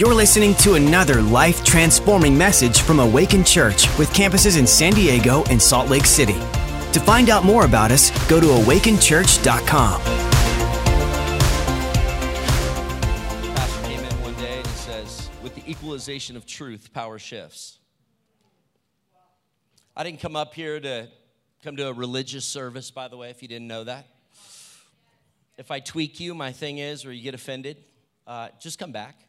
You're listening to another life transforming message from Awaken Church with campuses in San Diego and Salt Lake City. To find out more about us, go to awakenchurch.com. Pastor came in one day and he says, with the equalization of truth, power shifts. I didn't come up here to come to a religious service, by the way, if you didn't know that. If I tweak you, my thing is, or you get offended, uh, just come back.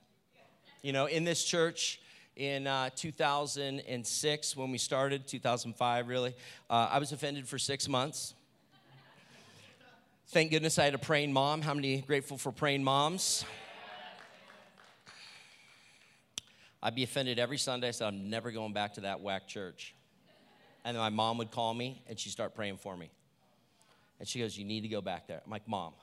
You know, in this church in uh, 2006, when we started, 2005 really, uh, I was offended for six months. Thank goodness I had a praying mom. How many grateful for praying moms? I'd be offended every Sunday. Said, I'm never going back to that whack church. And then my mom would call me and she'd start praying for me. And she goes, You need to go back there. I'm like, Mom,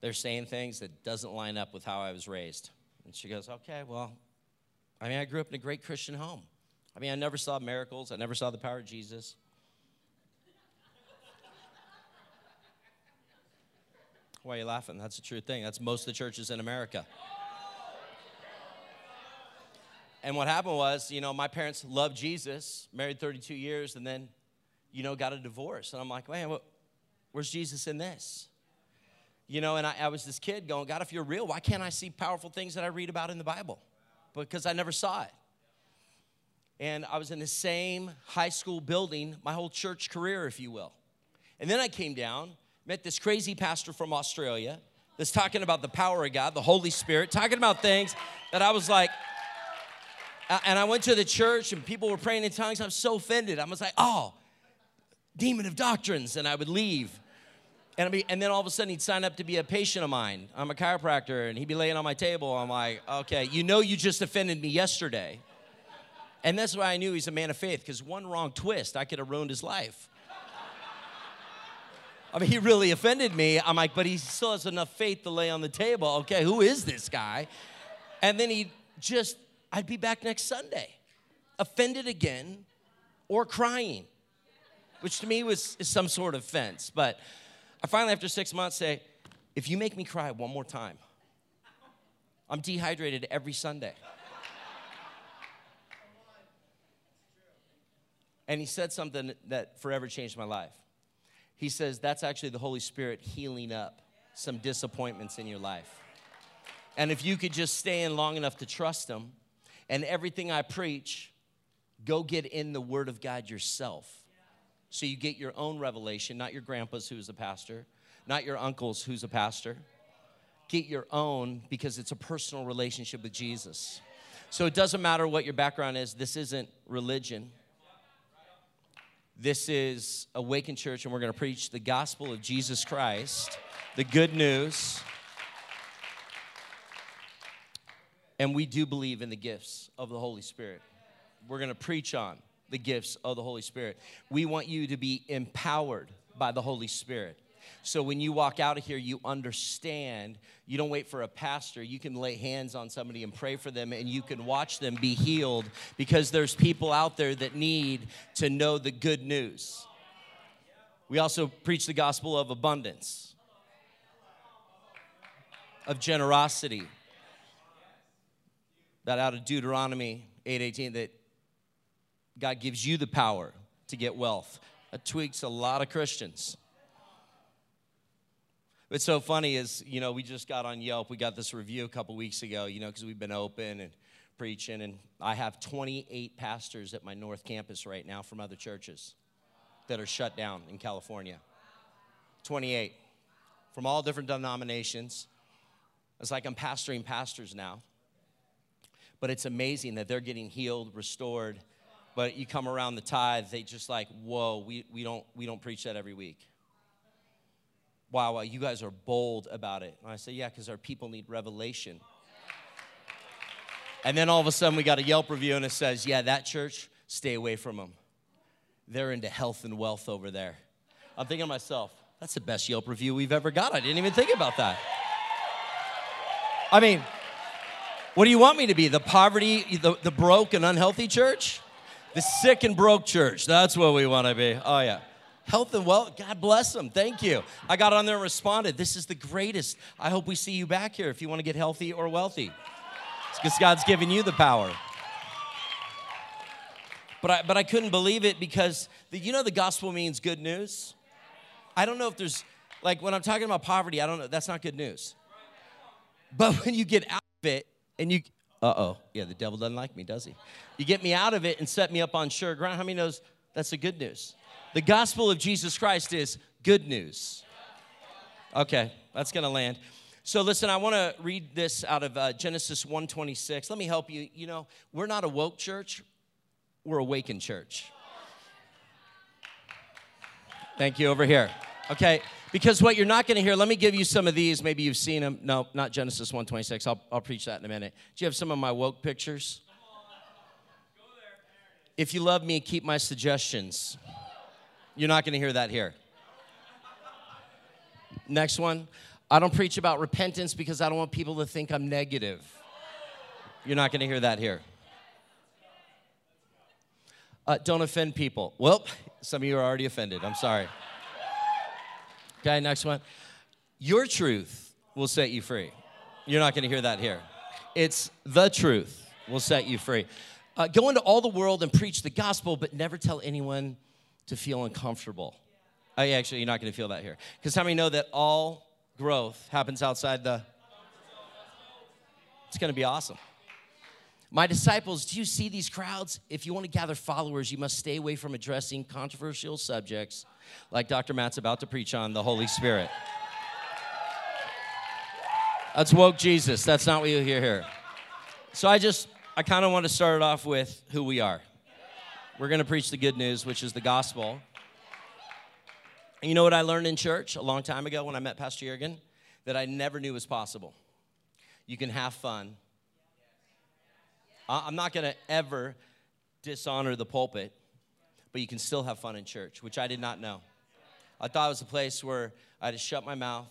they're saying things that doesn't line up with how I was raised. And she goes, Okay, well, I mean, I grew up in a great Christian home. I mean, I never saw miracles, I never saw the power of Jesus. Why are you laughing? That's a true thing. That's most of the churches in America. And what happened was, you know, my parents loved Jesus, married 32 years, and then, you know, got a divorce. And I'm like, man, what, where's Jesus in this? You know, and I, I was this kid going, God, if you're real, why can't I see powerful things that I read about in the Bible? Because I never saw it. And I was in the same high school building my whole church career, if you will. And then I came down, met this crazy pastor from Australia that's talking about the power of God, the Holy Spirit, talking about things that I was like, and I went to the church and people were praying in tongues. I was so offended. I was like, oh, demon of doctrines. And I would leave. And, be, and then all of a sudden he'd sign up to be a patient of mine. I'm a chiropractor and he'd be laying on my table. I'm like, okay, you know you just offended me yesterday. And that's why I knew he's a man of faith because one wrong twist, I could have ruined his life. I mean, he really offended me. I'm like, but he still has enough faith to lay on the table. Okay, who is this guy? And then he'd just I'd be back next Sunday, offended again or crying, which to me was some sort of offense. But I finally, after six months, say, if you make me cry one more time, I'm dehydrated every Sunday. And he said something that forever changed my life. He says, That's actually the Holy Spirit healing up some disappointments in your life. And if you could just stay in long enough to trust Him, and everything I preach, go get in the Word of God yourself. So you get your own revelation, not your grandpa's who's a pastor, not your uncle's who's a pastor. Get your own because it's a personal relationship with Jesus. So it doesn't matter what your background is, this isn't religion. This is Awaken Church, and we're going to preach the gospel of Jesus Christ, the good news. And we do believe in the gifts of the Holy Spirit. We're going to preach on the gifts of the Holy Spirit. We want you to be empowered by the Holy Spirit. So when you walk out of here, you understand. You don't wait for a pastor. You can lay hands on somebody and pray for them, and you can watch them be healed because there's people out there that need to know the good news. We also preach the gospel of abundance, of generosity, that out of Deuteronomy 8:18 that God gives you the power to get wealth. That tweaks a lot of Christians. What's so funny is, you know, we just got on Yelp. We got this review a couple weeks ago, you know, because we've been open and preaching. And I have 28 pastors at my North Campus right now from other churches that are shut down in California. 28 from all different denominations. It's like I'm pastoring pastors now but it's amazing that they're getting healed, restored. But you come around the tithe, they just like, whoa, we, we, don't, we don't preach that every week. Wow, wow, you guys are bold about it. And I say, yeah, because our people need revelation. And then all of a sudden we got a Yelp review and it says, yeah, that church, stay away from them. They're into health and wealth over there. I'm thinking to myself, that's the best Yelp review we've ever got. I didn't even think about that. I mean, what do you want me to be? The poverty, the, the broke and unhealthy church? The sick and broke church. That's what we want to be. Oh, yeah. Health and wealth. God bless them. Thank you. I got on there and responded. This is the greatest. I hope we see you back here if you want to get healthy or wealthy. because God's given you the power. But I, but I couldn't believe it because the, you know the gospel means good news. I don't know if there's like when I'm talking about poverty, I don't know. That's not good news. But when you get out of it and you, uh oh, yeah, the devil doesn't like me, does he? You get me out of it and set me up on sure ground. How many knows that's the good news? The gospel of Jesus Christ is good news. Okay, that's gonna land. So listen, I want to read this out of uh, Genesis 1:26. Let me help you. You know, we're not a woke church; we're awakened church. Thank you over here. Okay, because what you're not going to hear, let me give you some of these. Maybe you've seen them. No, not Genesis 1:26. I'll, I'll preach that in a minute. Do you have some of my woke pictures? If you love me, keep my suggestions. You're not going to hear that here. Next one. I don't preach about repentance because I don't want people to think I'm negative. You're not going to hear that here. Uh, don't offend people. Well, some of you are already offended. I'm sorry. Okay, next one. Your truth will set you free. You're not going to hear that here. It's the truth will set you free. Uh, go into all the world and preach the gospel, but never tell anyone to feel uncomfortable. Oh, yeah, actually, you're not going to feel that here. Because how many know that all growth happens outside the. It's going to be awesome. My disciples, do you see these crowds? If you want to gather followers, you must stay away from addressing controversial subjects like Dr. Matt's about to preach on the Holy Spirit. That's woke Jesus. That's not what you hear here. So I just, I kind of want to start it off with who we are. We're going to preach the good news, which is the gospel. And you know what I learned in church a long time ago when I met Pastor Jurgen? That I never knew was possible. You can have fun I'm not going to ever dishonor the pulpit, but you can still have fun in church, which I did not know. I thought it was a place where I had to shut my mouth.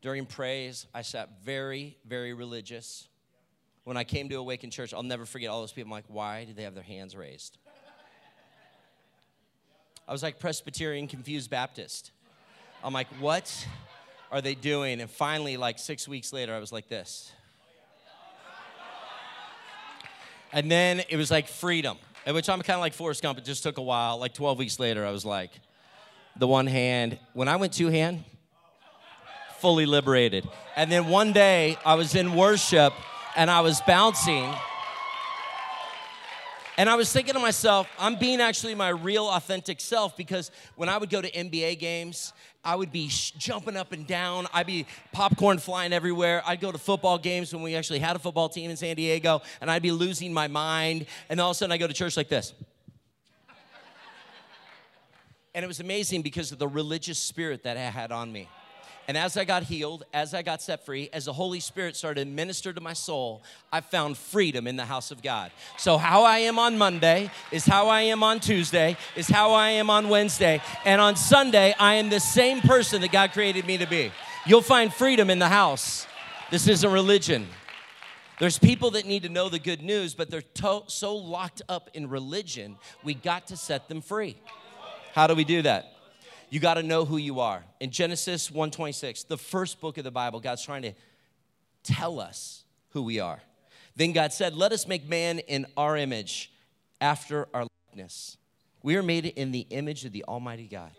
During praise, I sat very, very religious. When I came to Awaken Church, I'll never forget all those people. I'm like, why did they have their hands raised? I was like Presbyterian confused Baptist. I'm like, what are they doing? And finally, like six weeks later, I was like this. And then it was like freedom, which I'm kind of like Forrest Gump. It just took a while. Like 12 weeks later, I was like, the one hand. When I went two hand, fully liberated. And then one day, I was in worship and I was bouncing. And I was thinking to myself, I'm being actually my real authentic self because when I would go to NBA games I would be sh- jumping up and down. I'd be popcorn flying everywhere. I'd go to football games when we actually had a football team in San Diego, and I'd be losing my mind. And all of a sudden, I go to church like this. and it was amazing because of the religious spirit that I had on me. And as I got healed, as I got set free, as the Holy Spirit started to minister to my soul, I found freedom in the house of God. So, how I am on Monday is how I am on Tuesday, is how I am on Wednesday. And on Sunday, I am the same person that God created me to be. You'll find freedom in the house. This isn't religion. There's people that need to know the good news, but they're to- so locked up in religion, we got to set them free. How do we do that? You got to know who you are. In Genesis 1:26, the first book of the Bible, God's trying to tell us who we are. Then God said, "Let us make man in our image, after our likeness." We are made in the image of the Almighty God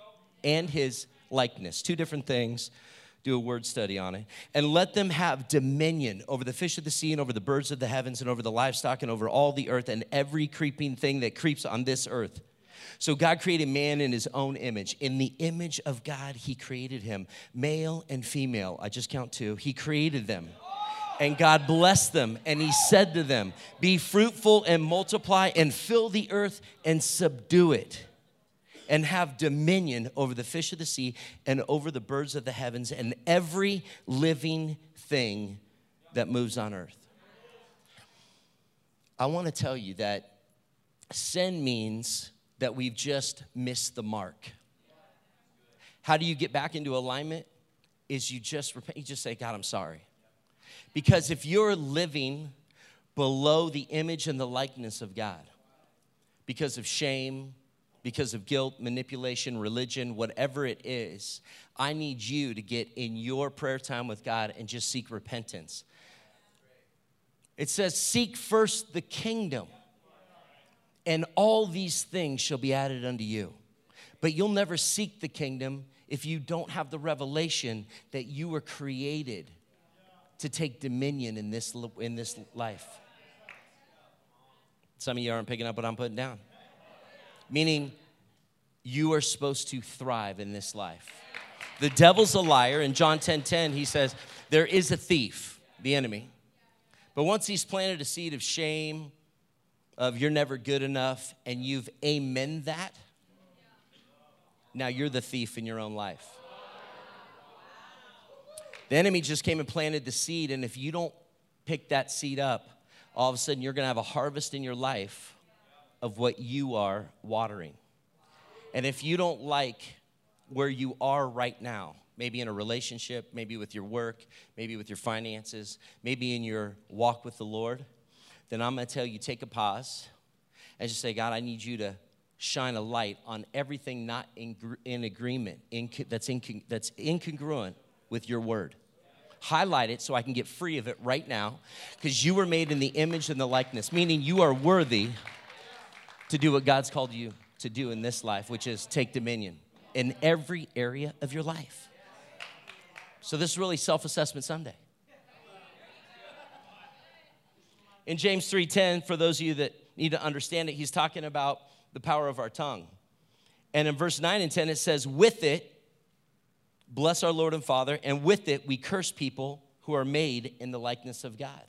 and his likeness. Two different things. Do a word study on it. And let them have dominion over the fish of the sea and over the birds of the heavens and over the livestock and over all the earth and every creeping thing that creeps on this earth. So God created man in his own image. In the image of God, he created him, male and female. I just count two. He created them. And God blessed them, and he said to them, Be fruitful and multiply, and fill the earth and subdue it, and have dominion over the fish of the sea, and over the birds of the heavens, and every living thing that moves on earth. I want to tell you that sin means that we've just missed the mark. How do you get back into alignment? Is you just repent, you just say, God, I'm sorry. Because if you're living below the image and the likeness of God, because of shame, because of guilt, manipulation, religion, whatever it is, I need you to get in your prayer time with God and just seek repentance. It says, Seek first the kingdom, and all these things shall be added unto you. But you'll never seek the kingdom if you don't have the revelation that you were created to take dominion in this, in this life. Some of you aren't picking up what I'm putting down. Meaning, you are supposed to thrive in this life. The devil's a liar. In John 10 10, he says, There is a thief, the enemy. But once he's planted a seed of shame, of you're never good enough, and you've amen that, now you're the thief in your own life. The enemy just came and planted the seed, and if you don't pick that seed up, all of a sudden you're gonna have a harvest in your life of what you are watering. And if you don't like where you are right now, maybe in a relationship, maybe with your work, maybe with your finances, maybe in your walk with the Lord, then I'm gonna tell you take a pause and just say, God, I need you to shine a light on everything not in, in agreement, in, that's, in, that's incongruent with your word. Highlight it so I can get free of it right now because you were made in the image and the likeness, meaning you are worthy to do what God's called you to do in this life, which is take dominion in every area of your life. So, this is really self assessment Sunday. In James 3:10, for those of you that need to understand it, he's talking about the power of our tongue. And in verse 9 and 10, it says, With it, bless our Lord and Father, and with it, we curse people who are made in the likeness of God.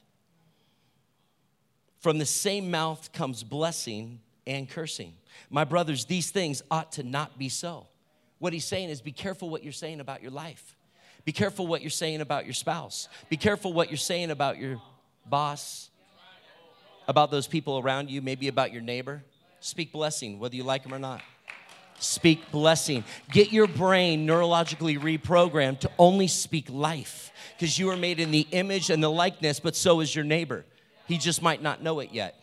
From the same mouth comes blessing and cursing. My brothers, these things ought to not be so. What he's saying is be careful what you're saying about your life. Be careful what you're saying about your spouse. Be careful what you're saying about your boss, about those people around you, maybe about your neighbor. Speak blessing, whether you like them or not. Speak blessing. Get your brain neurologically reprogrammed to only speak life because you are made in the image and the likeness, but so is your neighbor. He just might not know it yet.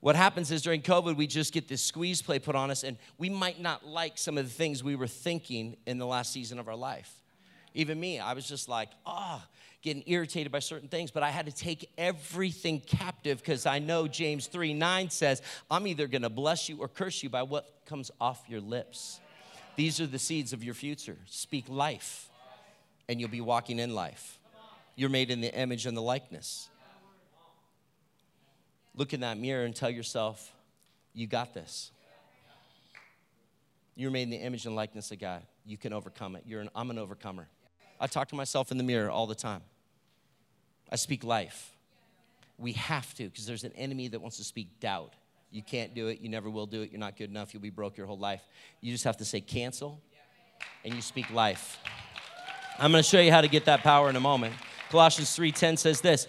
What happens is during COVID, we just get this squeeze play put on us, and we might not like some of the things we were thinking in the last season of our life. Even me, I was just like, ah, oh, getting irritated by certain things, but I had to take everything captive because I know James 3 9 says, I'm either gonna bless you or curse you by what comes off your lips. These are the seeds of your future. Speak life, and you'll be walking in life. You're made in the image and the likeness. Look in that mirror and tell yourself, You got this. You're made in the image and likeness of God. You can overcome it. You're an, I'm an overcomer. I talk to myself in the mirror all the time. I speak life. We have to, because there's an enemy that wants to speak doubt. You can't do it. You never will do it. You're not good enough. You'll be broke your whole life. You just have to say cancel and you speak life. I'm going to show you how to get that power in a moment. Colossians 3:10 says this,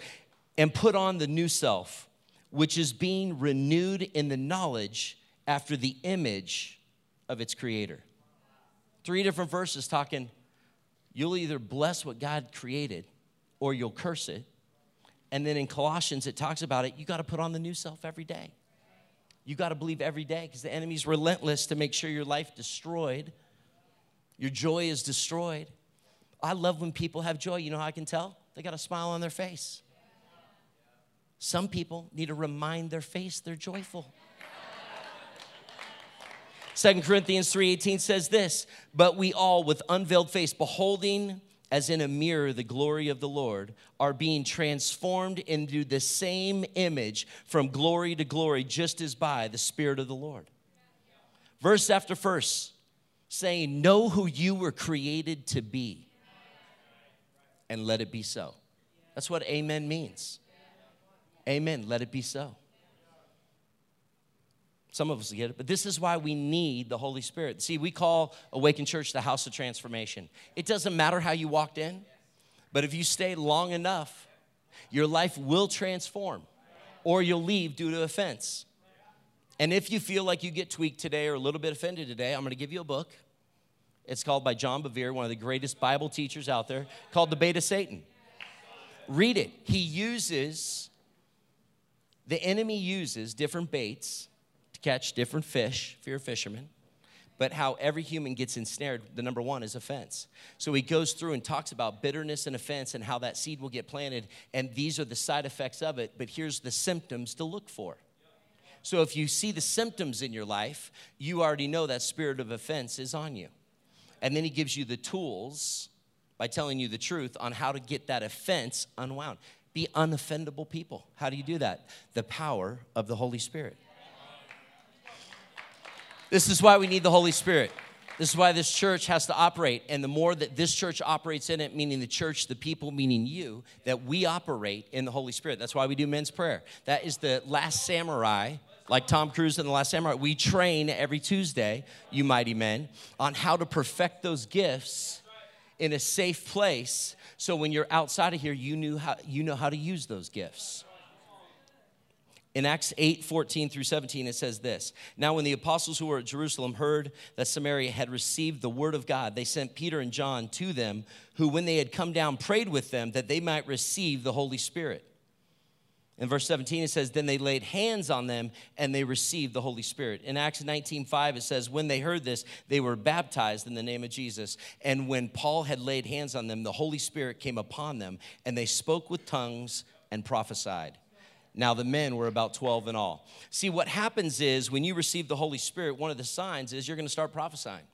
and put on the new self, which is being renewed in the knowledge after the image of its creator. Three different verses talking you'll either bless what God created or you'll curse it. And then in Colossians, it talks about it. You got to put on the new self every day. You got to believe every day because the enemy's relentless to make sure your life destroyed. Your joy is destroyed. I love when people have joy. You know how I can tell? They got a smile on their face. Some people need to remind their face they're joyful. Second Corinthians 3:18 says this, but we all with unveiled face beholding as in a mirror the glory of the Lord, are being transformed into the same image from glory to glory, just as by the Spirit of the Lord. Verse after verse, saying, Know who you were created to be, and let it be so. That's what amen means. Amen. Let it be so. Some of us get it, but this is why we need the Holy Spirit. See, we call Awaken Church the house of transformation. It doesn't matter how you walked in, but if you stay long enough, your life will transform or you'll leave due to offense. And if you feel like you get tweaked today or a little bit offended today, I'm gonna give you a book. It's called by John Bevere, one of the greatest Bible teachers out there, called The Bait of Satan. Read it. He uses, the enemy uses different baits catch different fish if you're a fisherman. but how every human gets ensnared, the number one is offense. So he goes through and talks about bitterness and offense and how that seed will get planted, and these are the side effects of it, but here's the symptoms to look for. So if you see the symptoms in your life, you already know that spirit of offense is on you. And then he gives you the tools by telling you the truth on how to get that offense unwound. Be unoffendable people. How do you do that? The power of the Holy Spirit. This is why we need the Holy Spirit. This is why this church has to operate. And the more that this church operates in it, meaning the church, the people, meaning you, that we operate in the Holy Spirit. That's why we do men's prayer. That is the last samurai, like Tom Cruise in The Last Samurai. We train every Tuesday, you mighty men, on how to perfect those gifts in a safe place so when you're outside of here, you, knew how, you know how to use those gifts. In Acts 8 14 through 17, it says this Now, when the apostles who were at Jerusalem heard that Samaria had received the word of God, they sent Peter and John to them, who, when they had come down, prayed with them that they might receive the Holy Spirit. In verse 17, it says, Then they laid hands on them and they received the Holy Spirit. In Acts 19 5, it says, When they heard this, they were baptized in the name of Jesus. And when Paul had laid hands on them, the Holy Spirit came upon them, and they spoke with tongues and prophesied. Now, the men were about 12 in all. See, what happens is when you receive the Holy Spirit, one of the signs is you're going to start prophesying.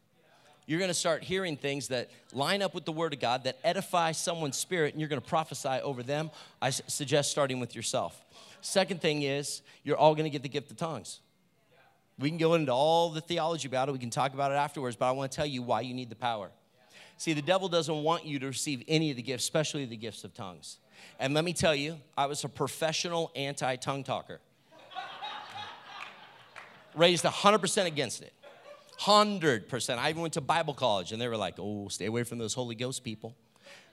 You're going to start hearing things that line up with the Word of God, that edify someone's spirit, and you're going to prophesy over them. I suggest starting with yourself. Second thing is, you're all going to get the gift of tongues. We can go into all the theology about it, we can talk about it afterwards, but I want to tell you why you need the power. See, the devil doesn't want you to receive any of the gifts, especially the gifts of tongues. And let me tell you, I was a professional anti tongue talker. Raised 100% against it. 100%. I even went to Bible college and they were like, oh, stay away from those Holy Ghost people.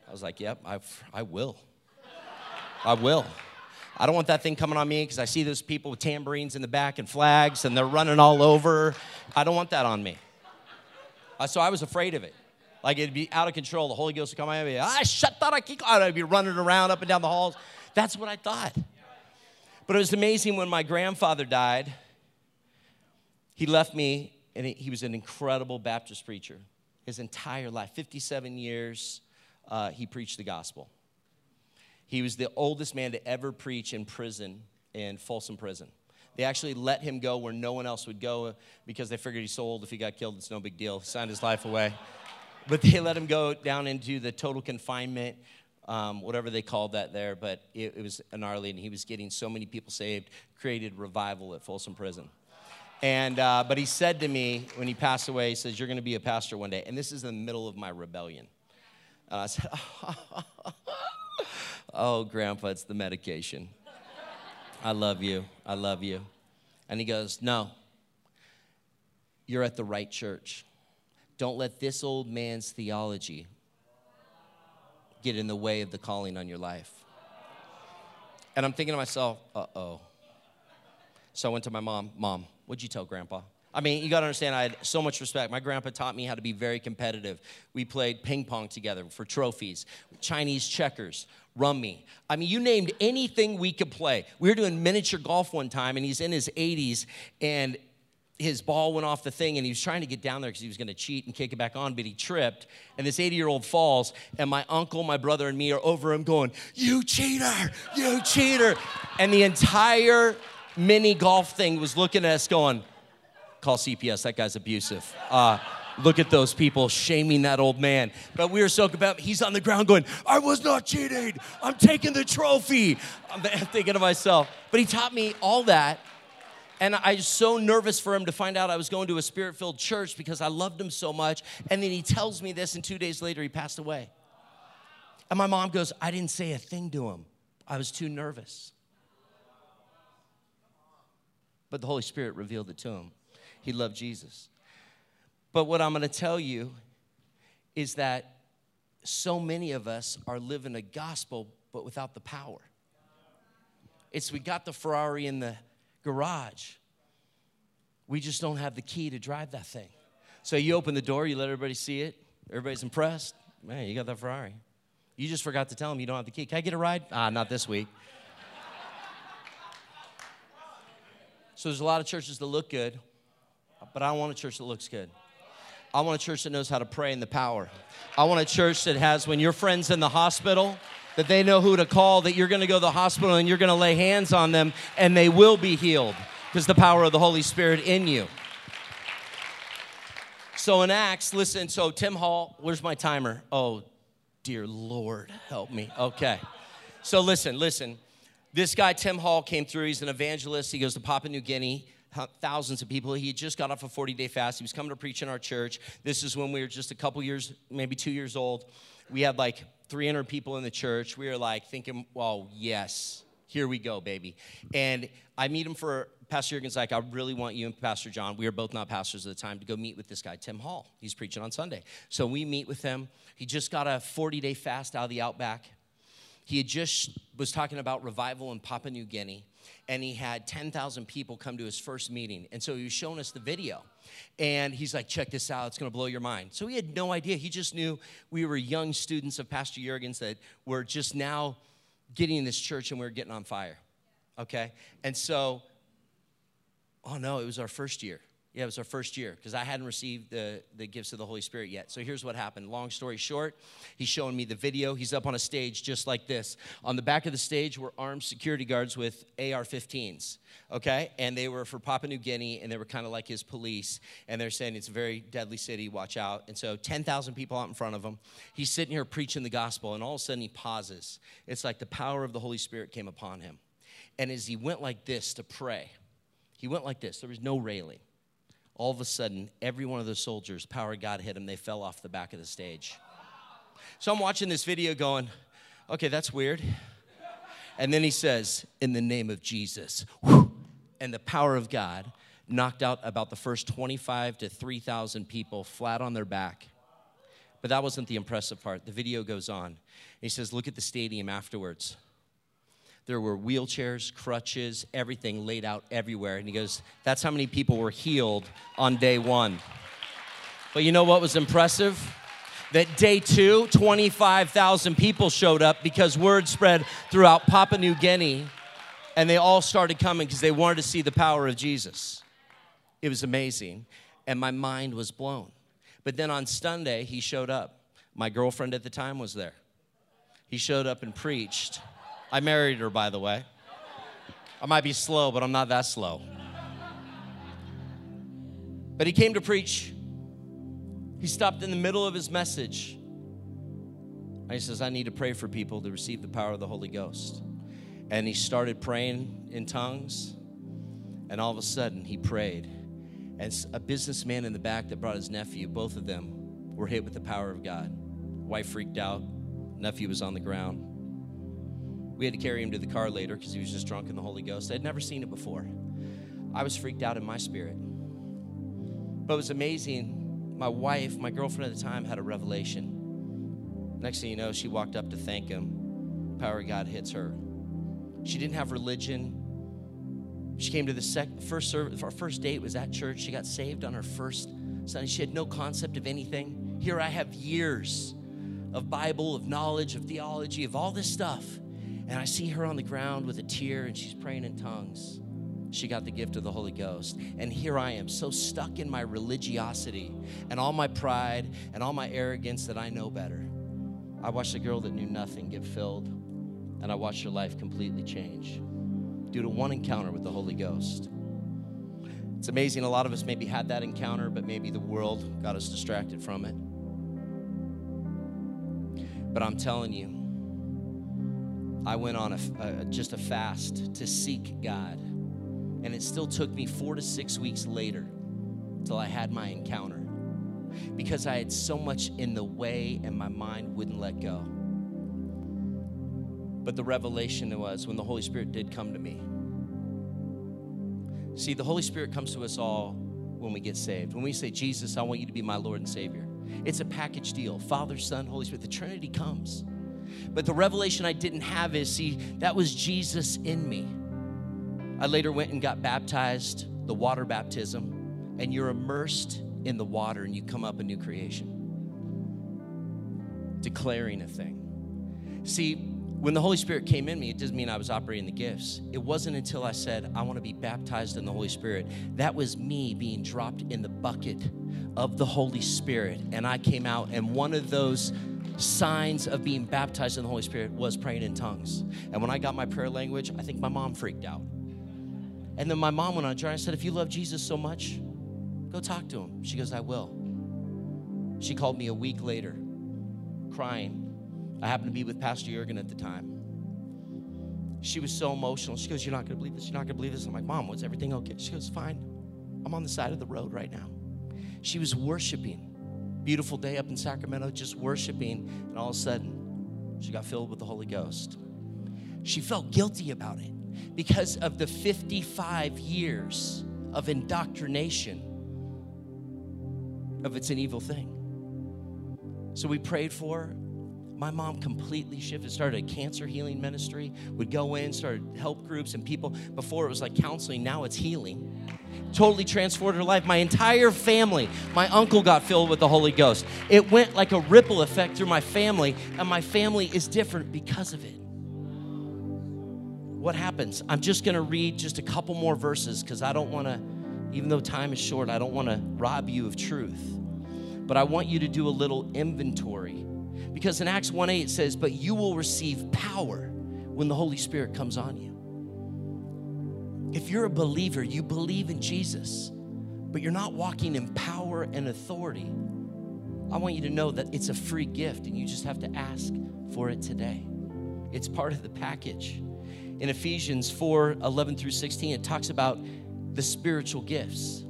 I was like, yep, I, I will. I will. I don't want that thing coming on me because I see those people with tambourines in the back and flags and they're running all over. I don't want that on me. Uh, so I was afraid of it. Like it'd be out of control. The Holy Ghost would come out and be, ah, shut that, I keep I'd be running around up and down the halls. That's what I thought. But it was amazing when my grandfather died. He left me, and he was an incredible Baptist preacher. His entire life, 57 years, uh, he preached the gospel. He was the oldest man to ever preach in prison, in Folsom Prison. They actually let him go where no one else would go because they figured he's so old, if he got killed, it's no big deal. He signed his life away. But they let him go down into the total confinement, um, whatever they called that there. But it, it was gnarly, and he was getting so many people saved, created revival at Folsom Prison. And, uh, but he said to me when he passed away, he says, You're going to be a pastor one day. And this is in the middle of my rebellion. And I said, Oh, Grandpa, it's the medication. I love you. I love you. And he goes, No, you're at the right church. Don't let this old man's theology get in the way of the calling on your life. And I'm thinking to myself, uh oh. So I went to my mom, Mom, what'd you tell grandpa? I mean, you gotta understand, I had so much respect. My grandpa taught me how to be very competitive. We played ping pong together for trophies, Chinese checkers, rummy. I mean, you named anything we could play. We were doing miniature golf one time, and he's in his 80s, and his ball went off the thing and he was trying to get down there because he was going to cheat and kick it back on, but he tripped. And this 80 year old falls, and my uncle, my brother, and me are over him going, You cheater! You cheater! And the entire mini golf thing was looking at us going, Call CPS, that guy's abusive. Uh, look at those people shaming that old man. But we were so about he's on the ground going, I was not cheating. I'm taking the trophy. I'm thinking to myself, but he taught me all that and I was so nervous for him to find out I was going to a spirit filled church because I loved him so much. And then he tells me this, and two days later, he passed away. And my mom goes, I didn't say a thing to him, I was too nervous. But the Holy Spirit revealed it to him. He loved Jesus. But what I'm going to tell you is that so many of us are living a gospel, but without the power. It's we got the Ferrari in the garage. We just don't have the key to drive that thing. So you open the door, you let everybody see it, everybody's impressed. Man, you got that Ferrari. You just forgot to tell them you don't have the key. Can I get a ride? Ah, not this week. so there's a lot of churches that look good, but I want a church that looks good. I want a church that knows how to pray in the power. I want a church that has, when your friend's in the hospital, that they know who to call, that you're gonna go to the hospital and you're gonna lay hands on them and they will be healed because the power of the Holy Spirit in you. So in Acts, listen, so Tim Hall, where's my timer? Oh, dear Lord, help me. Okay. So listen, listen. This guy, Tim Hall, came through. He's an evangelist. He goes to Papua New Guinea thousands of people. He had just got off a 40 day fast. He was coming to preach in our church. This is when we were just a couple years, maybe two years old. We had like 300 people in the church. We were like thinking, well, yes, here we go, baby. And I meet him for Pastor Jurgen's like, I really want you and Pastor John, we are both not pastors at the time, to go meet with this guy, Tim Hall. He's preaching on Sunday. So we meet with him. He just got a 40 day fast out of the outback. He had just was talking about revival in Papua New Guinea, and he had 10,000 people come to his first meeting. And so he was showing us the video. And he's like, check this out, it's gonna blow your mind. So he had no idea. He just knew we were young students of Pastor Jurgens that were just now getting in this church and we were getting on fire. Okay? And so, oh no, it was our first year. Yeah, it was our first year because I hadn't received the, the gifts of the Holy Spirit yet. So here's what happened. Long story short, he's showing me the video. He's up on a stage just like this. On the back of the stage were armed security guards with AR 15s, okay? And they were for Papua New Guinea and they were kind of like his police. And they're saying it's a very deadly city, watch out. And so 10,000 people out in front of him. He's sitting here preaching the gospel and all of a sudden he pauses. It's like the power of the Holy Spirit came upon him. And as he went like this to pray, he went like this. There was no railing all of a sudden, every one of the soldiers, power of God hit them. They fell off the back of the stage. So I'm watching this video going, okay, that's weird. And then he says, in the name of Jesus. And the power of God knocked out about the first 25 to 3,000 people flat on their back. But that wasn't the impressive part. The video goes on. He says, look at the stadium afterwards. There were wheelchairs, crutches, everything laid out everywhere. And he goes, That's how many people were healed on day one. But you know what was impressive? That day two, 25,000 people showed up because word spread throughout Papua New Guinea and they all started coming because they wanted to see the power of Jesus. It was amazing. And my mind was blown. But then on Sunday, he showed up. My girlfriend at the time was there. He showed up and preached. I married her, by the way. I might be slow, but I'm not that slow. But he came to preach. He stopped in the middle of his message. And he says, I need to pray for people to receive the power of the Holy Ghost. And he started praying in tongues. And all of a sudden, he prayed. And a businessman in the back that brought his nephew, both of them were hit with the power of God. Wife freaked out, nephew was on the ground. We had to carry him to the car later because he was just drunk in the Holy Ghost. I'd never seen it before. I was freaked out in my spirit. But it was amazing. My wife, my girlfriend at the time, had a revelation. Next thing you know, she walked up to thank him. Power of God hits her. She didn't have religion. She came to the sec- first service. Our first date was at church. She got saved on her first Sunday. She had no concept of anything. Here I have years of Bible, of knowledge, of theology, of all this stuff. And I see her on the ground with a tear and she's praying in tongues. She got the gift of the Holy Ghost. And here I am, so stuck in my religiosity and all my pride and all my arrogance that I know better. I watched a girl that knew nothing get filled, and I watched her life completely change due to one encounter with the Holy Ghost. It's amazing, a lot of us maybe had that encounter, but maybe the world got us distracted from it. But I'm telling you, I went on a, a, just a fast to seek God. And it still took me four to six weeks later till I had my encounter because I had so much in the way and my mind wouldn't let go. But the revelation was when the Holy Spirit did come to me. See, the Holy Spirit comes to us all when we get saved. When we say, Jesus, I want you to be my Lord and Savior, it's a package deal Father, Son, Holy Spirit. The Trinity comes. But the revelation I didn't have is see, that was Jesus in me. I later went and got baptized, the water baptism, and you're immersed in the water and you come up a new creation, declaring a thing. See, when the Holy Spirit came in me, it doesn't mean I was operating the gifts. It wasn't until I said, I want to be baptized in the Holy Spirit. That was me being dropped in the bucket of the Holy Spirit. And I came out, and one of those signs of being baptized in the Holy Spirit was praying in tongues. And when I got my prayer language, I think my mom freaked out. And then my mom went on a journey and said, If you love Jesus so much, go talk to him. She goes, I will. She called me a week later, crying I happened to be with Pastor Jurgen at the time. She was so emotional. She goes, You're not going to believe this. You're not going to believe this. I'm like, Mom, was everything okay? She goes, Fine. I'm on the side of the road right now. She was worshiping. Beautiful day up in Sacramento, just worshiping. And all of a sudden, she got filled with the Holy Ghost. She felt guilty about it because of the 55 years of indoctrination of it's an evil thing. So we prayed for her my mom completely shifted started a cancer healing ministry would go in started help groups and people before it was like counseling now it's healing totally transformed her life. My entire family my uncle got filled with the holy ghost. It went like a ripple effect through my family and my family is different because of it. What happens? I'm just going to read just a couple more verses because i don't want to even though time is short i don't want to rob you of truth. But i want you to do a little inventory because in Acts 1 8 it says, But you will receive power when the Holy Spirit comes on you. If you're a believer, you believe in Jesus, but you're not walking in power and authority, I want you to know that it's a free gift and you just have to ask for it today. It's part of the package. In Ephesians 4 11 through 16, it talks about the spiritual gifts.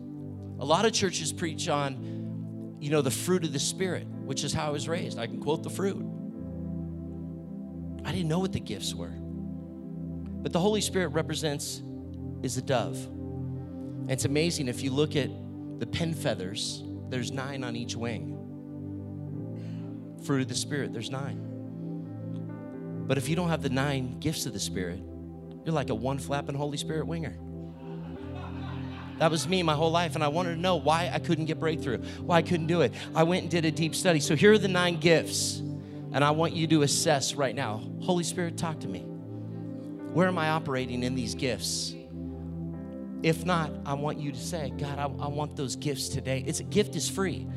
A lot of churches preach on, you know, the fruit of the Spirit which is how I was raised. I can quote the fruit. I didn't know what the gifts were. But the Holy Spirit represents is a dove. It's amazing if you look at the pen feathers, there's nine on each wing. Fruit of the Spirit, there's nine. But if you don't have the nine gifts of the Spirit, you're like a one flapping Holy Spirit winger. That was me my whole life, and I wanted to know why I couldn't get breakthrough, why I couldn't do it. I went and did a deep study. So here are the nine gifts, and I want you to assess right now. Holy Spirit, talk to me. Where am I operating in these gifts? If not, I want you to say, God, I, I want those gifts today. It's a gift is free.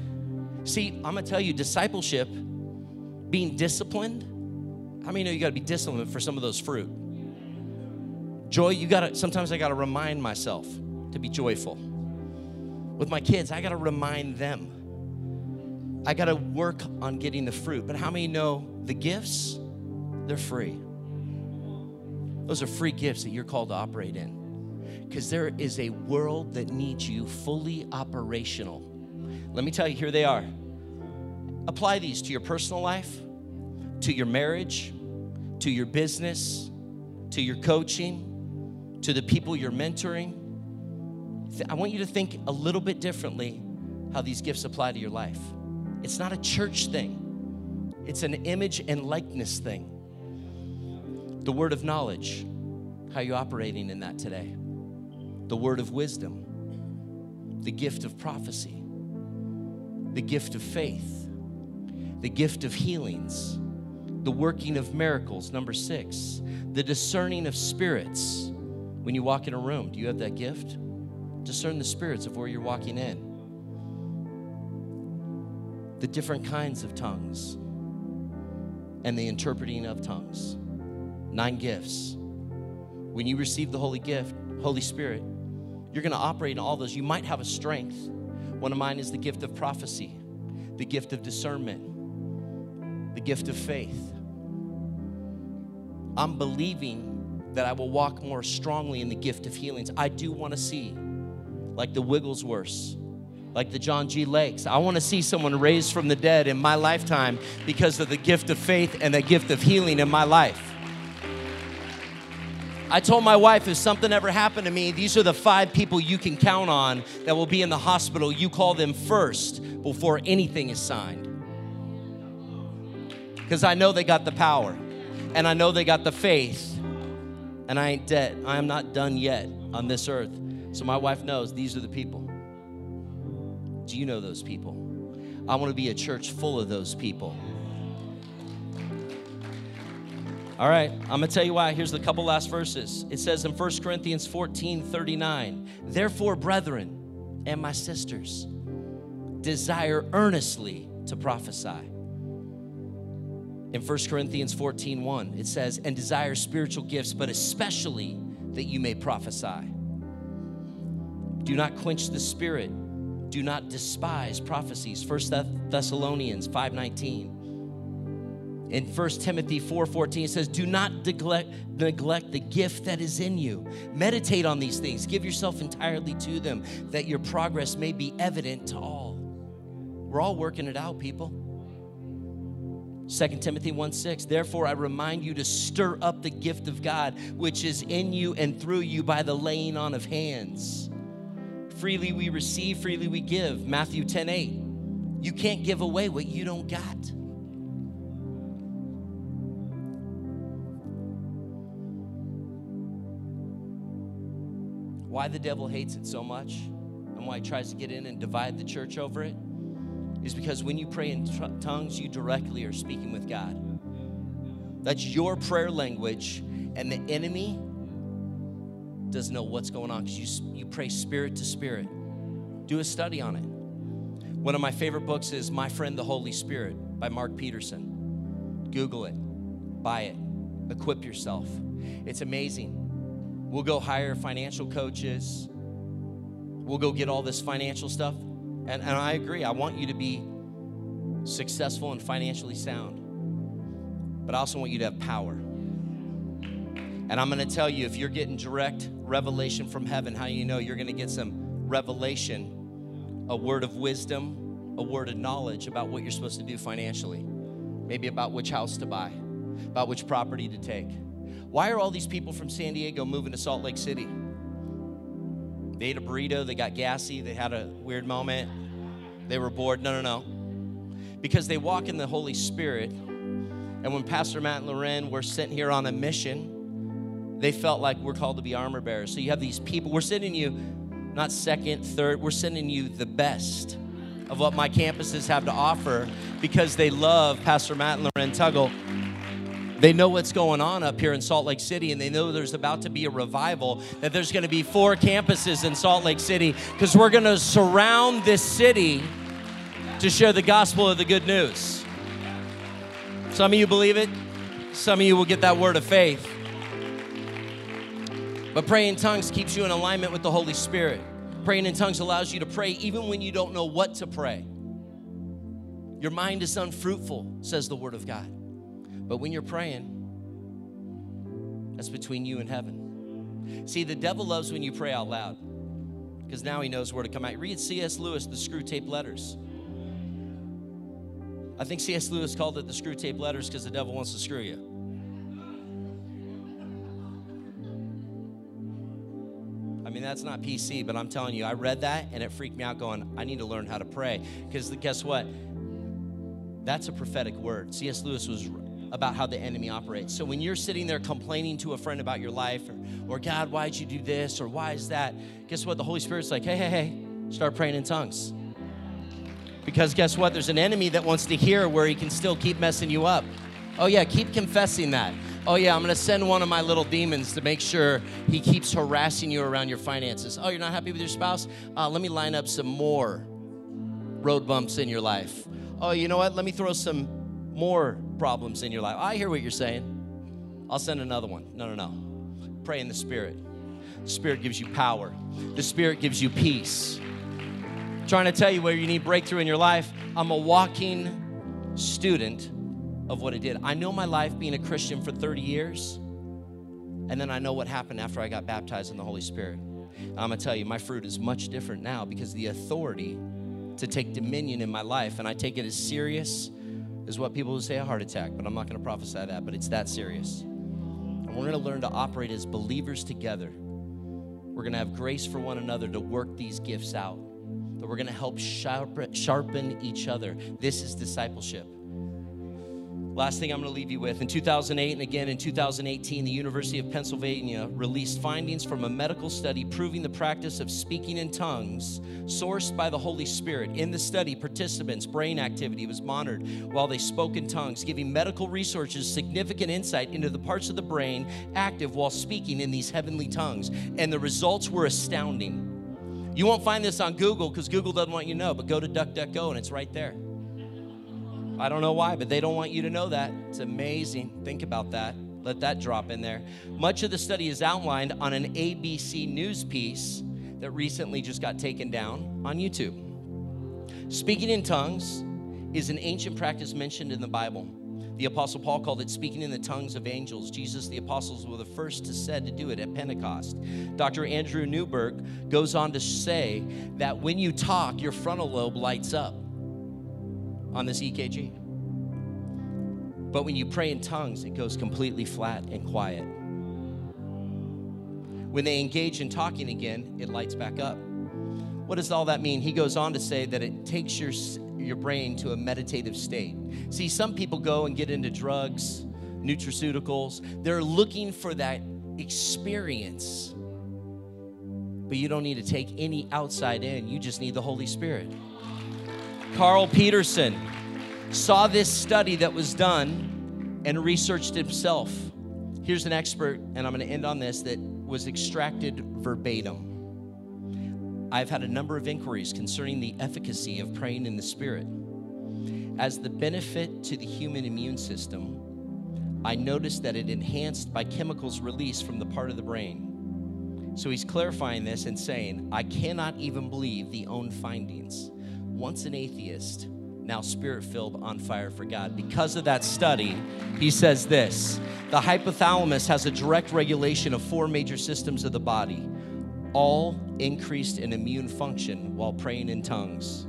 See, I'm gonna tell you, discipleship, being disciplined. How many know you gotta be disciplined for some of those fruit? Joy, you gotta, sometimes I gotta remind myself to be joyful. With my kids, I got to remind them. I got to work on getting the fruit. But how many know the gifts? They're free. Those are free gifts that you're called to operate in. Because there is a world that needs you fully operational. Let me tell you, here they are. Apply these to your personal life, to your marriage, to your business, to your coaching, to the people you're mentoring I want you to think a little bit differently how these gifts apply to your life. It's not a church thing, it's an image and likeness thing. The word of knowledge, how are you operating in that today? The word of wisdom, the gift of prophecy, the gift of faith, the gift of healings, the working of miracles. Number six, the discerning of spirits. When you walk in a room, do you have that gift? discern the spirits of where you're walking in, the different kinds of tongues, and the interpreting of tongues. Nine gifts. When you receive the Holy gift, Holy Spirit, you're going to operate in all those. You might have a strength. One of mine is the gift of prophecy, the gift of discernment, the gift of faith. I'm believing that I will walk more strongly in the gift of healings. I do want to see like the Wigglesworths, like the John G. Lakes. I want to see someone raised from the dead in my lifetime because of the gift of faith and the gift of healing in my life. I told my wife if something ever happened to me, these are the five people you can count on that will be in the hospital. You call them first before anything is signed. Because I know they got the power and I know they got the faith, and I ain't dead. I am not done yet on this earth. So my wife knows these are the people. Do you know those people? I want to be a church full of those people. All right, I'm gonna tell you why. Here's the couple last verses. It says in 1 Corinthians 14 39, Therefore, brethren and my sisters, desire earnestly to prophesy. In 1 Corinthians 14 1, it says, And desire spiritual gifts, but especially that you may prophesy. Do not quench the spirit. Do not despise prophecies. 1 Thessalonians 5:19. In 1 Timothy 4:14 it says, "Do not neglect, neglect the gift that is in you. Meditate on these things. Give yourself entirely to them, that your progress may be evident to all." We're all working it out, people. 2 Timothy 1 6, therefore I remind you to stir up the gift of God which is in you and through you by the laying on of hands. Freely we receive, freely we give. Matthew 10 8. You can't give away what you don't got. Why the devil hates it so much and why he tries to get in and divide the church over it is because when you pray in tongues, you directly are speaking with God. That's your prayer language, and the enemy doesn't know what's going on because you, you pray spirit to spirit. Do a study on it. One of my favorite books is My Friend the Holy Spirit by Mark Peterson. Google it, buy it, equip yourself. It's amazing. We'll go hire financial coaches, we'll go get all this financial stuff. And, and I agree, I want you to be successful and financially sound. But I also want you to have power. And I'm going to tell you if you're getting direct revelation from heaven, how you know you're going to get some revelation, a word of wisdom, a word of knowledge about what you're supposed to do financially. Maybe about which house to buy, about which property to take. Why are all these people from San Diego moving to Salt Lake City? They ate a burrito, they got gassy, they had a weird moment, they were bored. No, no, no. Because they walk in the Holy Spirit. And when Pastor Matt and Loren were sent here on a mission, they felt like we're called to be armor bearers. So you have these people, we're sending you not second, third, we're sending you the best of what my campuses have to offer because they love Pastor Matt and Loren Tuggle they know what's going on up here in Salt Lake City, and they know there's about to be a revival, that there's going to be four campuses in Salt Lake City because we're going to surround this city to share the gospel of the good news. Some of you believe it, some of you will get that word of faith. But praying in tongues keeps you in alignment with the Holy Spirit. Praying in tongues allows you to pray even when you don't know what to pray. Your mind is unfruitful, says the Word of God. But when you're praying, that's between you and heaven. See, the devil loves when you pray out loud because now he knows where to come out. Read C.S. Lewis, The Screwtape Letters. I think C.S. Lewis called it the Screwtape Letters because the devil wants to screw you. I mean, that's not PC, but I'm telling you, I read that and it freaked me out going, I need to learn how to pray. Because guess what? That's a prophetic word. C.S. Lewis was about how the enemy operates. So when you're sitting there complaining to a friend about your life, or, or God, why'd you do this, or why is that? Guess what? The Holy Spirit's like, hey, hey, hey, start praying in tongues. Because guess what? There's an enemy that wants to hear where he can still keep messing you up. Oh, yeah, keep confessing that. Oh, yeah, I'm gonna send one of my little demons to make sure he keeps harassing you around your finances. Oh, you're not happy with your spouse? Uh, let me line up some more road bumps in your life. Oh, you know what? Let me throw some more problems in your life. I hear what you're saying. I'll send another one. No, no, no. Pray in the Spirit. The Spirit gives you power, the Spirit gives you peace. I'm trying to tell you where you need breakthrough in your life. I'm a walking student of what it did. I know my life being a Christian for 30 years, and then I know what happened after I got baptized in the Holy Spirit. I'm gonna tell you, my fruit is much different now because the authority to take dominion in my life, and I take it as serious is what people would say a heart attack, but I'm not going to prophesy that, but it's that serious. And we're going to learn to operate as believers together. We're going to have grace for one another to work these gifts out. That we're going to help sharpen, sharpen each other. This is discipleship. Last thing I'm going to leave you with. In 2008 and again in 2018, the University of Pennsylvania released findings from a medical study proving the practice of speaking in tongues sourced by the Holy Spirit. In the study, participants' brain activity was monitored while they spoke in tongues, giving medical researchers significant insight into the parts of the brain active while speaking in these heavenly tongues. And the results were astounding. You won't find this on Google because Google doesn't want you to know, but go to DuckDuckGo and it's right there. I don't know why, but they don't want you to know that. It's amazing. Think about that. Let that drop in there. Much of the study is outlined on an ABC News piece that recently just got taken down on YouTube. Speaking in tongues is an ancient practice mentioned in the Bible. The Apostle Paul called it speaking in the tongues of angels. Jesus, the apostles, were the first to said to do it at Pentecost. Dr. Andrew Newberg goes on to say that when you talk, your frontal lobe lights up on this EKG. But when you pray in tongues, it goes completely flat and quiet. When they engage in talking again, it lights back up. What does all that mean? He goes on to say that it takes your, your brain to a meditative state. See, some people go and get into drugs, nutraceuticals, they're looking for that experience. But you don't need to take any outside in, you just need the Holy Spirit. Carl Peterson saw this study that was done and researched himself. Here's an expert, and I'm going to end on this, that was extracted verbatim. I've had a number of inquiries concerning the efficacy of praying in the Spirit. As the benefit to the human immune system, I noticed that it enhanced by chemicals released from the part of the brain. So he's clarifying this and saying, I cannot even believe the own findings once an atheist, now spirit filled, on fire for God. Because of that study, he says this the hypothalamus has a direct regulation of four major systems of the body, all increased in immune function while praying in tongues.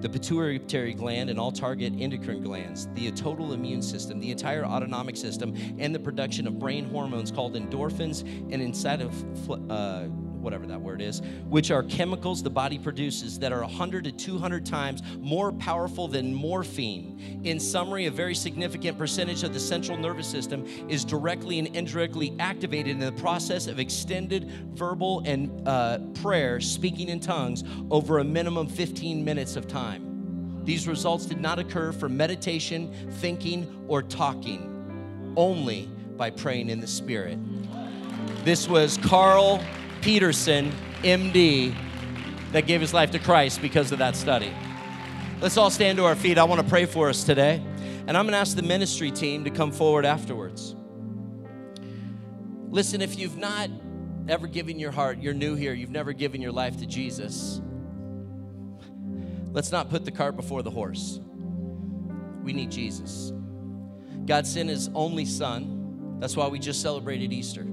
The pituitary gland and all target endocrine glands, the total immune system, the entire autonomic system, and the production of brain hormones called endorphins and inside of uh, whatever that word is, which are chemicals the body produces that are 100 to 200 times more powerful than morphine. In summary, a very significant percentage of the central nervous system is directly and indirectly activated in the process of extended verbal and uh, prayer, speaking in tongues, over a minimum 15 minutes of time. These results did not occur from meditation, thinking, or talking, only by praying in the Spirit. This was Carl Peterson, MD, that gave his life to Christ because of that study. Let's all stand to our feet. I want to pray for us today. And I'm going to ask the ministry team to come forward afterwards. Listen, if you've not ever given your heart, you're new here, you've never given your life to Jesus, let's not put the cart before the horse. We need Jesus. God sent his only son. That's why we just celebrated Easter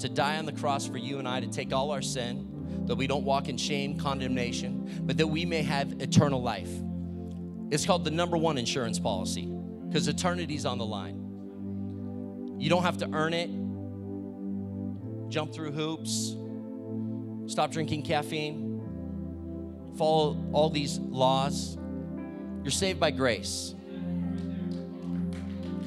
to die on the cross for you and I, to take all our sin, that we don't walk in shame, condemnation, but that we may have eternal life. It's called the number one insurance policy because eternity's on the line. You don't have to earn it, jump through hoops, stop drinking caffeine, follow all these laws. You're saved by grace.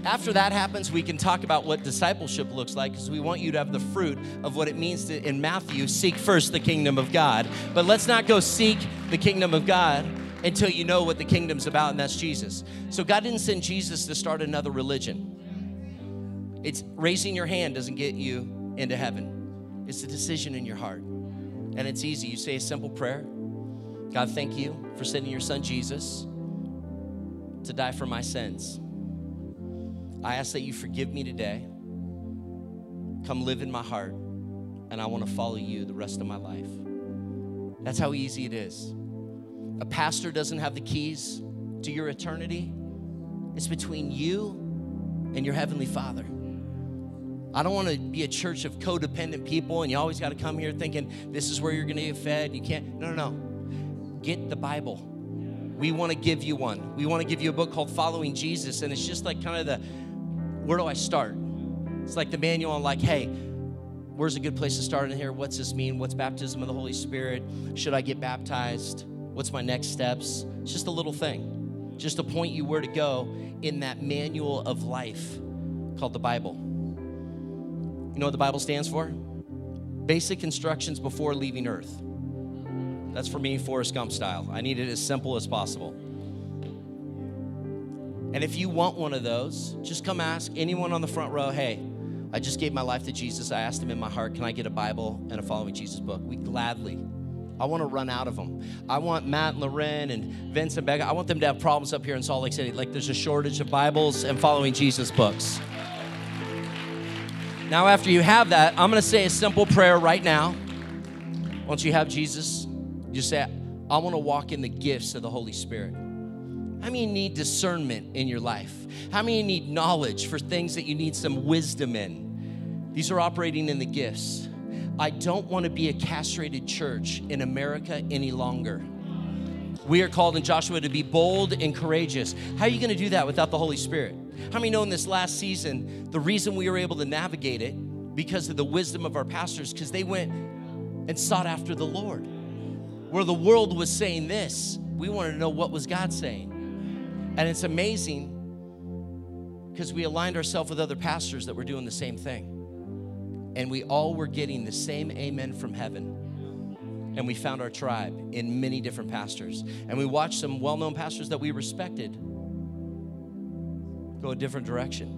After that happens, we can talk about what discipleship looks like because we want you to have the fruit of what it means to, in Matthew, seek first the kingdom of God. But let's not go seek the kingdom of God until you know what the kingdom's about, and that's Jesus. So God didn't send Jesus to start another religion. It's raising your hand doesn't get you into heaven. It's a decision in your heart. And it's easy. You say a simple prayer. God, thank you for sending your son Jesus to die for my sins. I ask that you forgive me today. Come live in my heart, and I want to follow you the rest of my life. That's how easy it is. A pastor doesn't have the keys to your eternity, it's between you and your Heavenly Father. I don't want to be a church of codependent people and you always got to come here thinking this is where you're going to get fed. You can't. No, no, no. Get the Bible. We want to give you one. We want to give you a book called Following Jesus, and it's just like kind of the where do I start? It's like the manual on like, hey, where's a good place to start in here? What's this mean? What's baptism of the Holy Spirit? Should I get baptized? What's my next steps? It's just a little thing. just to point you where to go in that manual of life called the Bible. You know what the Bible stands for? Basic instructions before leaving earth. That's for me, Forrest Gump style. I need it as simple as possible. And if you want one of those, just come ask anyone on the front row, hey, I just gave my life to Jesus. I asked him in my heart, can I get a Bible and a Following Jesus book? We gladly. I want to run out of them. I want Matt and Loren and Vince and Becca, I want them to have problems up here in Salt Lake City. Like there's a shortage of Bibles and Following Jesus books. Now, after you have that, I'm going to say a simple prayer right now. Once you have Jesus, just say, I want to walk in the gifts of the Holy Spirit. How many need discernment in your life? How many need knowledge for things that you need some wisdom in? These are operating in the gifts. I don't want to be a castrated church in America any longer. We are called in Joshua to be bold and courageous. How are you going to do that without the Holy Spirit? How many know in this last season, the reason we were able to navigate it because of the wisdom of our pastors, because they went and sought after the Lord. Where the world was saying this, we wanted to know what was God saying. And it's amazing because we aligned ourselves with other pastors that were doing the same thing. And we all were getting the same amen from heaven. And we found our tribe in many different pastors. And we watched some well known pastors that we respected go a different direction.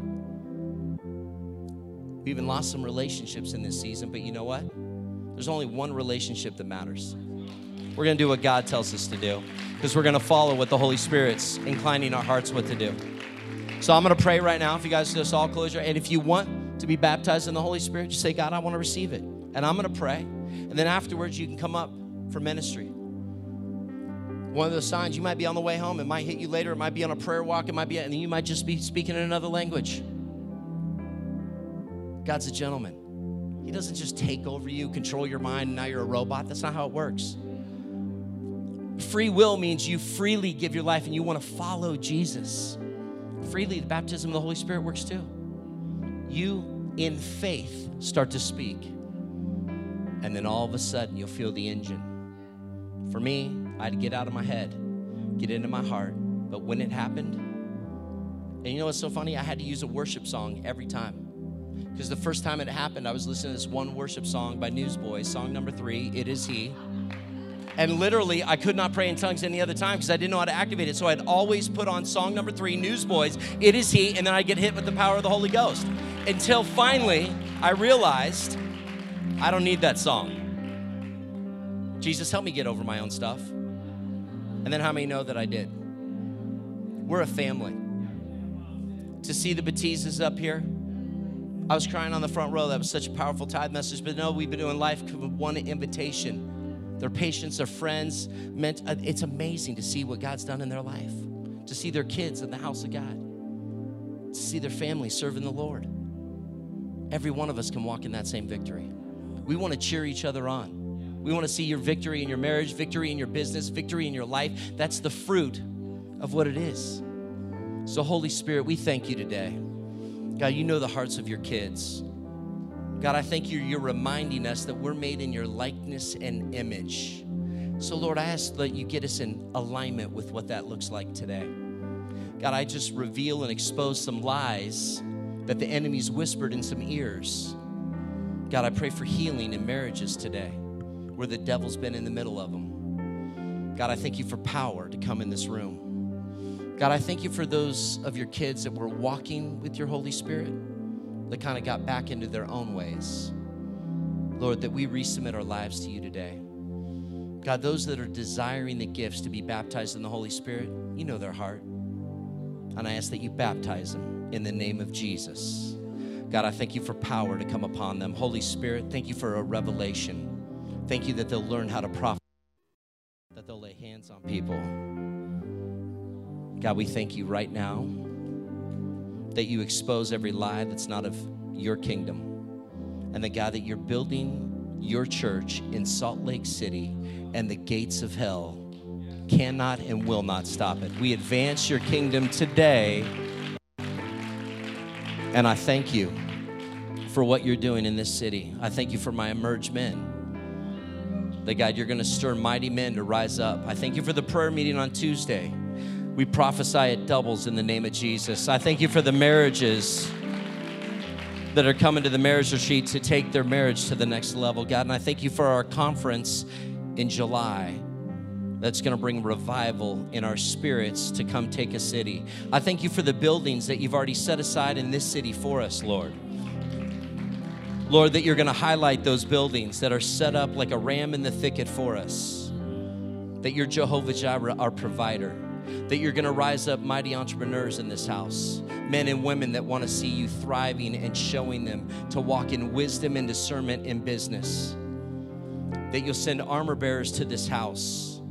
We even lost some relationships in this season, but you know what? There's only one relationship that matters. We're going to do what God tells us to do because we're going to follow what the Holy Spirit's inclining our hearts what to do. So I'm going to pray right now. If you guys just all close your and if you want to be baptized in the Holy Spirit, just say, God, I want to receive it. And I'm going to pray. And then afterwards, you can come up for ministry. One of the signs, you might be on the way home. It might hit you later. It might be on a prayer walk. It might be, and you might just be speaking in another language. God's a gentleman. He doesn't just take over you, control your mind, and now you're a robot. That's not how it works. Free will means you freely give your life and you want to follow Jesus. Freely, the baptism of the Holy Spirit works too. You, in faith, start to speak. And then all of a sudden, you'll feel the engine. For me, I had to get out of my head, get into my heart. But when it happened, and you know what's so funny? I had to use a worship song every time. Because the first time it happened, I was listening to this one worship song by Newsboys, song number three, It Is He. And literally, I could not pray in tongues any other time because I didn't know how to activate it. So I'd always put on song number three, Newsboys, It Is He, and then I'd get hit with the power of the Holy Ghost. Until finally, I realized I don't need that song. Jesus, help me get over my own stuff. And then how many know that I did? We're a family. To see the Batizas up here, I was crying on the front row. That was such a powerful tithe message. But no, we've been doing life with one invitation their patients, their friends. Meant uh, it's amazing to see what God's done in their life, to see their kids in the house of God, to see their family serving the Lord. Every one of us can walk in that same victory. We want to cheer each other on. We want to see your victory in your marriage, victory in your business, victory in your life. That's the fruit of what it is. So, Holy Spirit, we thank you today. God, you know the hearts of your kids. God, I thank you, you're reminding us that we're made in your likeness and image. So, Lord, I ask that you get us in alignment with what that looks like today. God, I just reveal and expose some lies that the enemy's whispered in some ears. God, I pray for healing in marriages today where the devil's been in the middle of them. God, I thank you for power to come in this room. God, I thank you for those of your kids that were walking with your Holy Spirit that kind of got back into their own ways. Lord, that we resubmit our lives to you today. God, those that are desiring the gifts to be baptized in the Holy Spirit, you know their heart. And I ask that you baptize them in the name of Jesus. God, I thank you for power to come upon them. Holy Spirit, thank you for a revelation. Thank you that they'll learn how to profit, that they'll lay hands on people. God, we thank you right now that you expose every lie that's not of your kingdom. And the God that you're building your church in Salt Lake City and the gates of hell cannot and will not stop it. We advance your kingdom today. And I thank you for what you're doing in this city. I thank you for my emerge men. That God, you're going to stir mighty men to rise up. I thank you for the prayer meeting on Tuesday. We prophesy it doubles in the name of Jesus. I thank you for the marriages that are coming to the marriage retreat to take their marriage to the next level, God. And I thank you for our conference in July that's going to bring revival in our spirits to come take a city. I thank you for the buildings that you've already set aside in this city for us, Lord. Lord, that you're going to highlight those buildings that are set up like a ram in the thicket for us. That you're Jehovah Jireh, our provider. That you're going to rise up mighty entrepreneurs in this house, men and women that want to see you thriving and showing them to walk in wisdom and discernment in business. That you'll send armor bearers to this house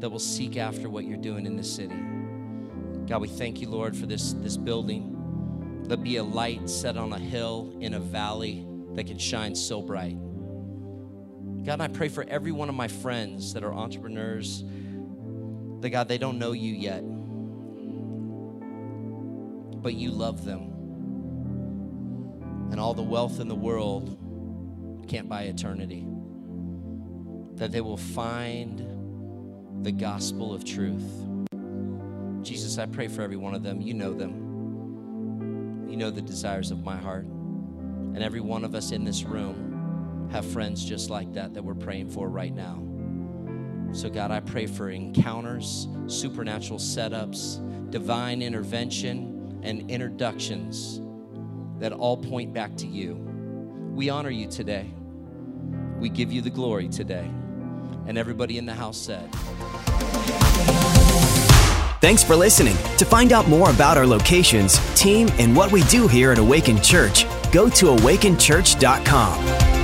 that will seek after what you're doing in this city. God, we thank you, Lord, for this, this building. Let be a light set on a hill in a valley that can shine so bright. God, I pray for every one of my friends that are entrepreneurs, that God, they don't know you yet, but you love them. And all the wealth in the world can't buy eternity. That they will find the gospel of truth. Jesus, I pray for every one of them. You know them. You know the desires of my heart. And every one of us in this room have friends just like that that we're praying for right now. So, God, I pray for encounters, supernatural setups, divine intervention, and introductions that all point back to you. We honor you today. We give you the glory today. And everybody in the house said, Thanks for listening. To find out more about our locations, team, and what we do here at Awaken Church, go to awakenchurch.com.